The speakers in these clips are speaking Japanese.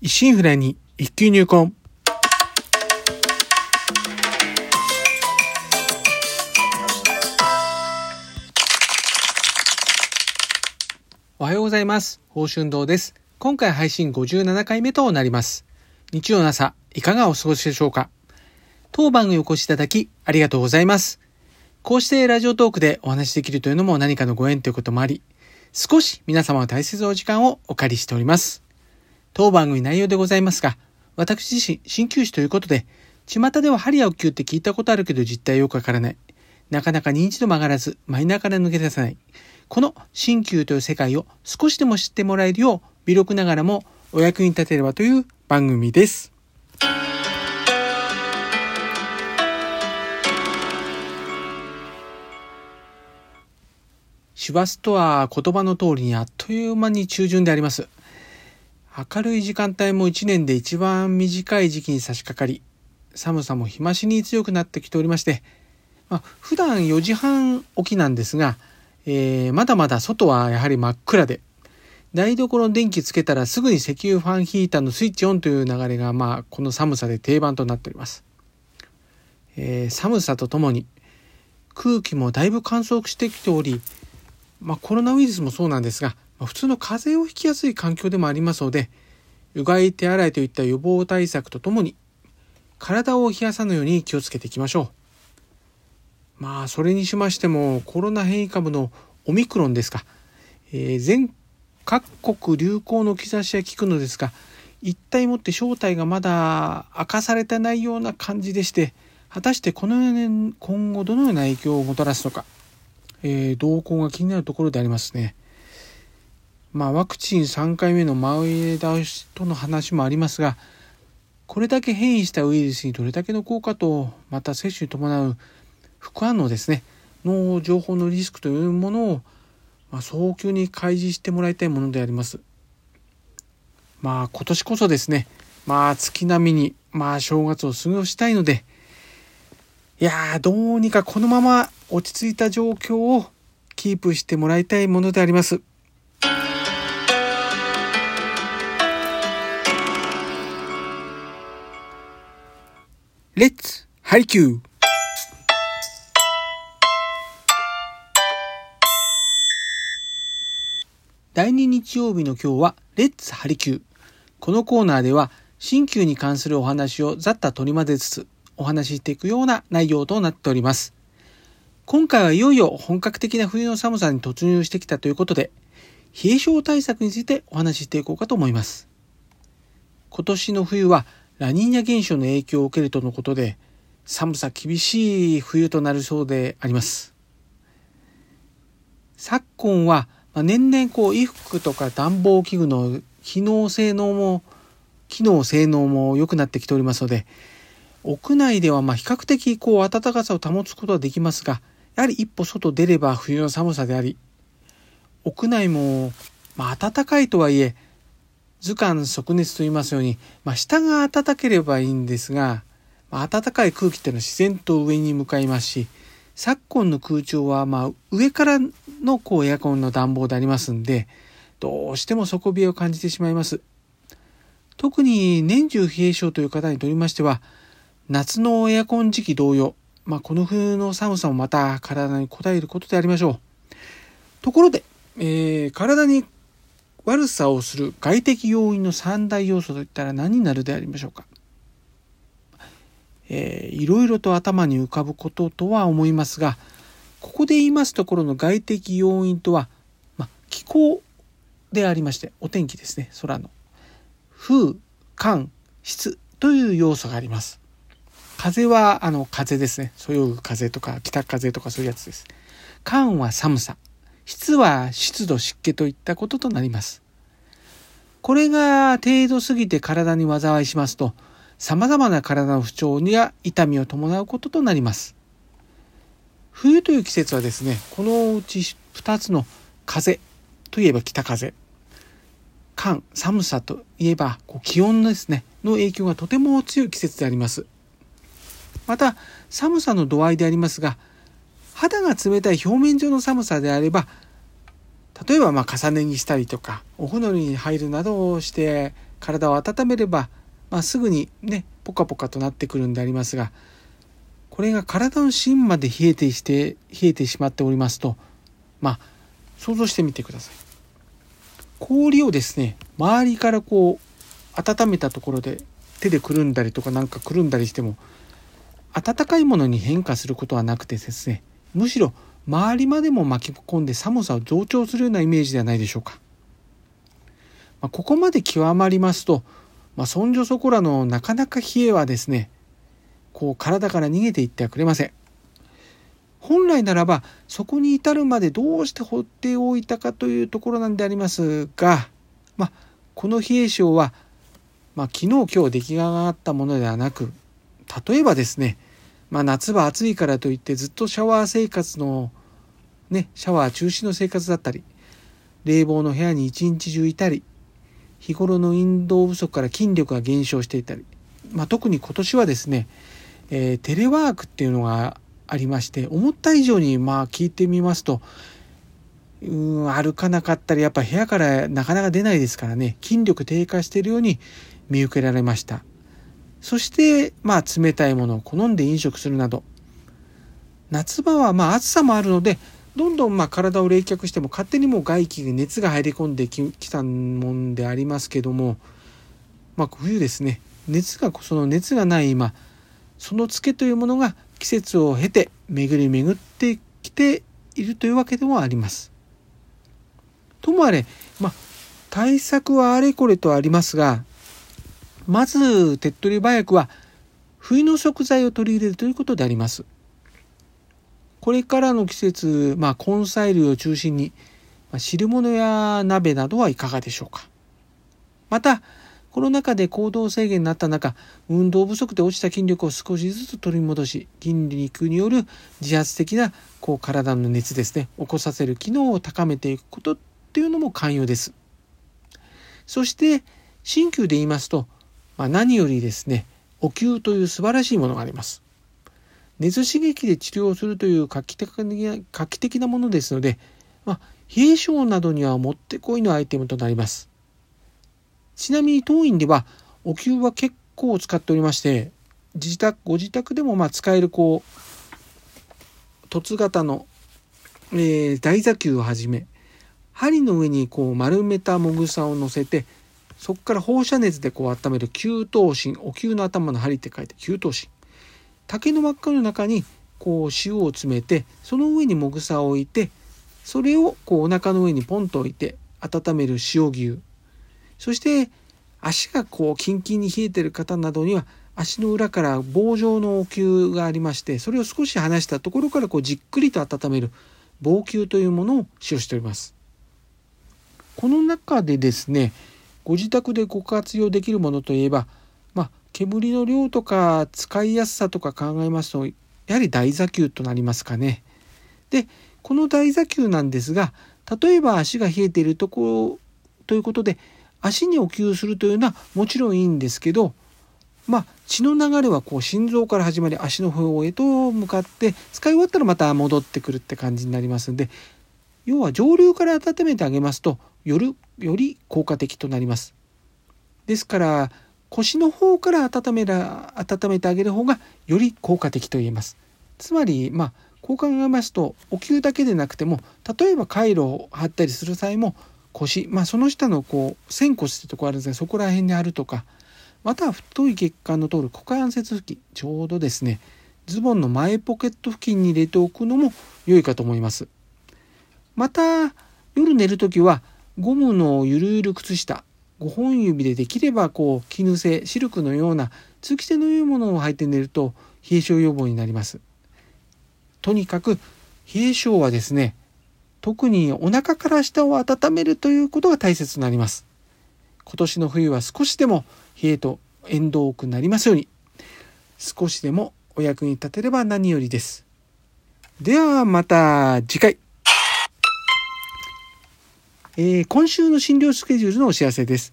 一心不乱に一級入魂。おはようございます。宝春堂です。今回配信57回目となります。日曜の朝、いかがお過ごしでしょうか？当番組お越しいただき、ありがとうございます。こうしてラジオトークでお話しできるというのも何かのご縁ということもあり、少し皆様の大切なお時間をお借りしております。当番組内容でございますが、私自身、鍼灸師ということで、巷では針やお灸って聞いたことあるけど実態よくわからない。なかなか認知度も上がらず、マイナーから抜け出せない。この鍼灸という世界を少しでも知ってもらえるよう、微力ながらもお役に立てればという番組です。師走とは言葉の通りにあっという間に中旬であります。明るい時間帯も一年で一番短い時期に差し掛かり、寒さも日増しに強くなってきておりまして、まあ、普段4時半起きなんですが、えーまだまだ外はやはり真っ暗で、台所の電気つけたらすぐに石油ファンヒーターのスイッチオンという流れが、まあ、この寒さで定番となっております。えー寒さとともに空気もだいぶ乾燥してきており、まあ、コロナウイルスもそうなんですが、普通の風邪をひきやすい環境でもありますので、うがい手洗いといった予防対策とともに、体を冷やさぬように気をつけていきましょう。まあ、それにしましても、コロナ変異株のオミクロンですか、えー全各国流行の兆しは聞くのですが、一体もって正体がまだ明かされてないような感じでして、果たしてこの4年、今後どのような影響をもたらすのか、えー動向が気になるところでありますね。まあ、ワクチン3回目の前倒しとの話もありますが、これだけ変異したウイルスにどれだけの効果と、また接種に伴う副反応ですね、の情報のリスクというものを、まあ、早急に開示してもらいたいものであります。まあ、今年こそですね、まあ、月並みに、まあ、正月を過ごしたいので、いやー、どうにかこのまま落ち着いた状況をキープしてもらいたいものであります。レッツハリキュー第2日曜日の今日はレッツハリキューこのコーナーでは新旧に関するお話をざっと取り混ぜつつお話ししていくような内容となっております。今回はいよいよ本格的な冬の寒さに突入してきたということで冷え症対策についてお話ししていこうかと思います。今年の冬はラニーニャ現象の影響を受けるとのことで寒さ厳しい冬となるそうであります。昨今はまあ年々こう衣服とか暖房器具の機能性能も機能性能も良くなってきておりますので屋内ではま比較的こう暖かさを保つことはできますがやはり一歩外出れば冬の寒さであり屋内もま暖かいとはいえ図鑑即熱と言いますように、まあ、下が暖ければいいんですが、まあ、暖かい空気っていうのは自然と上に向かいますし昨今の空調はま上からのこうエアコンの暖房でありますんでどうしても底冷えを感じてしまいます。特に年中冷え性という方にとりましては夏のエアコン時期同様、まあ、この冬の寒さもまた体に応えることでありましょう。ところで、えー体に悪さをする外的要因の三大要素といったら何になるでありましょうか？えーいろいろと頭に浮かぶこととは思いますがここで言いますところの外的要因とは、ま、気候でありましてお天気ですね空の。風寒湿という要素があります。風はあの風ですね。そよぐ風とか北風とかそういうやつです。寒は寒さ。湿は湿度湿気といったこととなります。これが程度過ぎて体に災いしますと様々な体の不調や痛みを伴うこととなります。冬という季節はですねこのうち2つの風といえば北風。寒寒さといえばこう気温ですねの影響がとても強い季節であります。また寒さの度合いでありますが肌が冷たい表面上の寒さであれば例えばま重ね着したりとかお風呂に入るなどをして体を温めれば、まあ、すぐにねポカポカとなってくるんでありますがこれが体の芯まで冷えてして冷えてしまっておりますとまあ想像してみてください。氷をですね周りからこう温めたところで手でくるんだりとかなんかくるんだりしても温かいものに変化することはなくてですねむしろ周りまでも巻き込んで寒さを増長するようなイメージではないでしょうか。まあ、ここまで極まりますと、まあ、そんじょそこらのなかなか冷えはですねこう体から逃げていってはくれません。本来ならばそこに至るまでどうして放っておいたかというところなんでありますが、まあ、この冷え性は、まあ、昨日今日出来上がったものではなく例えばですね、まあ、夏場暑いからといってずっとシャワー生活のねシャワー中止の生活だったり冷房の部屋に一日中いたり日頃の運動不足から筋力が減少していたり、まあ、特に今年はですね、えー、テレワークっていうのがありまして思った以上にまあ聞いてみますとうん歩かなかったりやっぱ部屋からなかなか出ないですからね筋力低下しているように見受けられました。そしてまあ冷たいものを好んで飲食するなど夏場はまあ暑さもあるのでどんどんまあ体を冷却しても勝手にもう外気に熱が入り込んできたもんでありますけどもまあ冬ですね熱がその熱がない今そのツケというものが季節を経て巡り巡ってきているというわけでもあります。ともあれ、まあ、対策はあれこれとありますが、まず手っ取り早くは冬の食材を取り入れるということであります。これからの季節、まあ、根菜類を中心に、まあ、汁物や鍋などはいかがでしょうか。また、コロナ禍で行動制限になった中、運動不足で落ちた筋力を少しずつ取り戻し、筋肉による自発的なこう体の熱ですね、起こさせる機能を高めていくことっていうのも寛容です。そして、鍼灸で言いますと、まあ、何よりですね、お灸という素晴らしいものがあります。熱刺激で治療するという画期的な画期的なものですので、まあ、冷え性などにはもってこいのアイテムとなります。ちなみに当院ではお灸は結構使っておりまして自宅ご自宅でもま使えるこう凸型の、えー、台座球をはじめ針の上にこう丸めたもぐさを乗せてそこから放射熱でこう温める給湯芯お灸の頭の針って書いて給湯芯竹の輪っかの中にこう塩を詰めてその上にもぐさを置いてそれをこうお腹の上にポンと置いて温める塩牛そして足がこうキンキンに冷えてる方などには足の裏から棒状のお灸がありましてそれを少し離したところからこうじっくりと温める棒灸というものを使用しております。この中でですねご自宅でご活用できるものといえば、まあ、煙の量とか使いやすさとか考えますとやはり台座球となりますかね。でこの台座球なんですが例えば足が冷えているところということで足にお灸するというのはもちろんいいんですけどまあ血の流れはこう心臓から始まり足の方へと向かって使い終わったらまた戻ってくるって感じになりますんで要は上流から温めてあげますとよりより効果的となります。ですから腰の方から温めら温めてあげる方がより効果的と言えます。つまりまあこう考えますとお灸だけでなくても例えば回路を貼ったりする際も腰、まあ、その下のこう仙骨ってとこあるんですがそこら辺にあるとかまたは太い血管の通る股関節付近ちょうどですねズボンの前ポケット付近に入れておくのも良いかと思います。また夜寝る時はゴムのゆるゆる靴下5本指でできればこう絹製シルクのような通気性の良いものを履いて寝ると冷え症予防になります。とにかく冷え症はですね特にお腹から下を温めるということが大切となります。今年の冬は少しでも冷えと縁遠くなりますように、少しでもお役に立てれば何よりです。ではまた次回。えー、今週の診療スケジュールのお知らせです。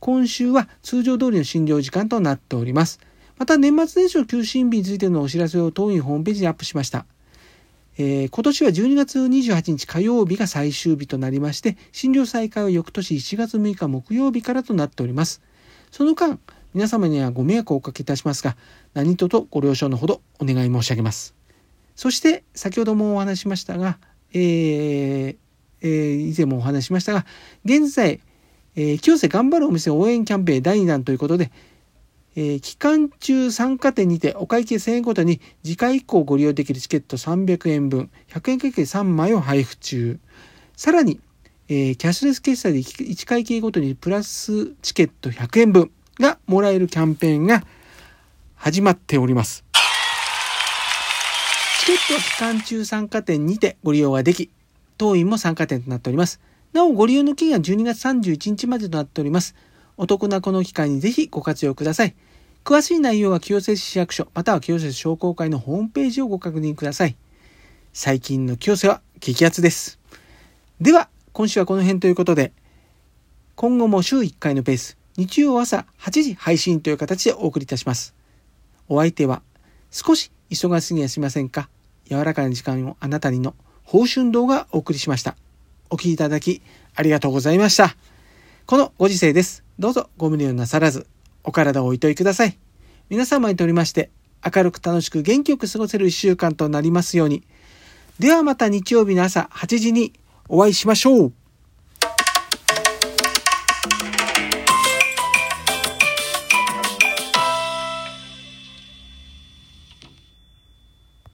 今週は通常通りの診療時間となっております。また年末年始の休診日についてのお知らせを当院ホームページにアップしました。えー、今年は12月28日火曜日が最終日となりまして、診療再開は翌年1月6日木曜日からとなっております。その間、皆様にはご迷惑をおかけいたしますが、何卒ご了承のほどお願い申し上げます。そして、先ほどもお話ししましたが、えーえー、以前もお話しましたが、現在、えー、清瀬頑張るお店応援キャンペーン第2弾ということで、えー、期間中参加店にてお会計1000円ごとに次回以降ご利用できるチケット300円分、100円会計3枚を配布中。さらに、えー、キャッシュレス決済で1会計ごとにプラスチケット100円分がもらえるキャンペーンが始まっております。チケットは期間中参加店にてご利用ができ、当院も参加店となっております。なお、ご利用の期限は12月31日までとなっております。お得なこの機会にぜひご活用ください。詳しい内容は清瀬市市役所、または清瀬商工会のホームページをご確認ください。最近の清瀬は激アツです。では、今週はこの辺ということで、今後も週1回のペース、日曜朝8時配信という形でお送りいたします。お相手は、少し忙しすぎやしませんか？柔らかな時間をあなたにの報春動画お送りしました。お聴きいただきありがとうございました。このご時世です。どうぞご無理をなさらず、お体をおいといください。皆様にとりまして、明るく楽しく元気よく過ごせる一週間となりますように。ではまた日曜日の朝8時にお会いしましょう。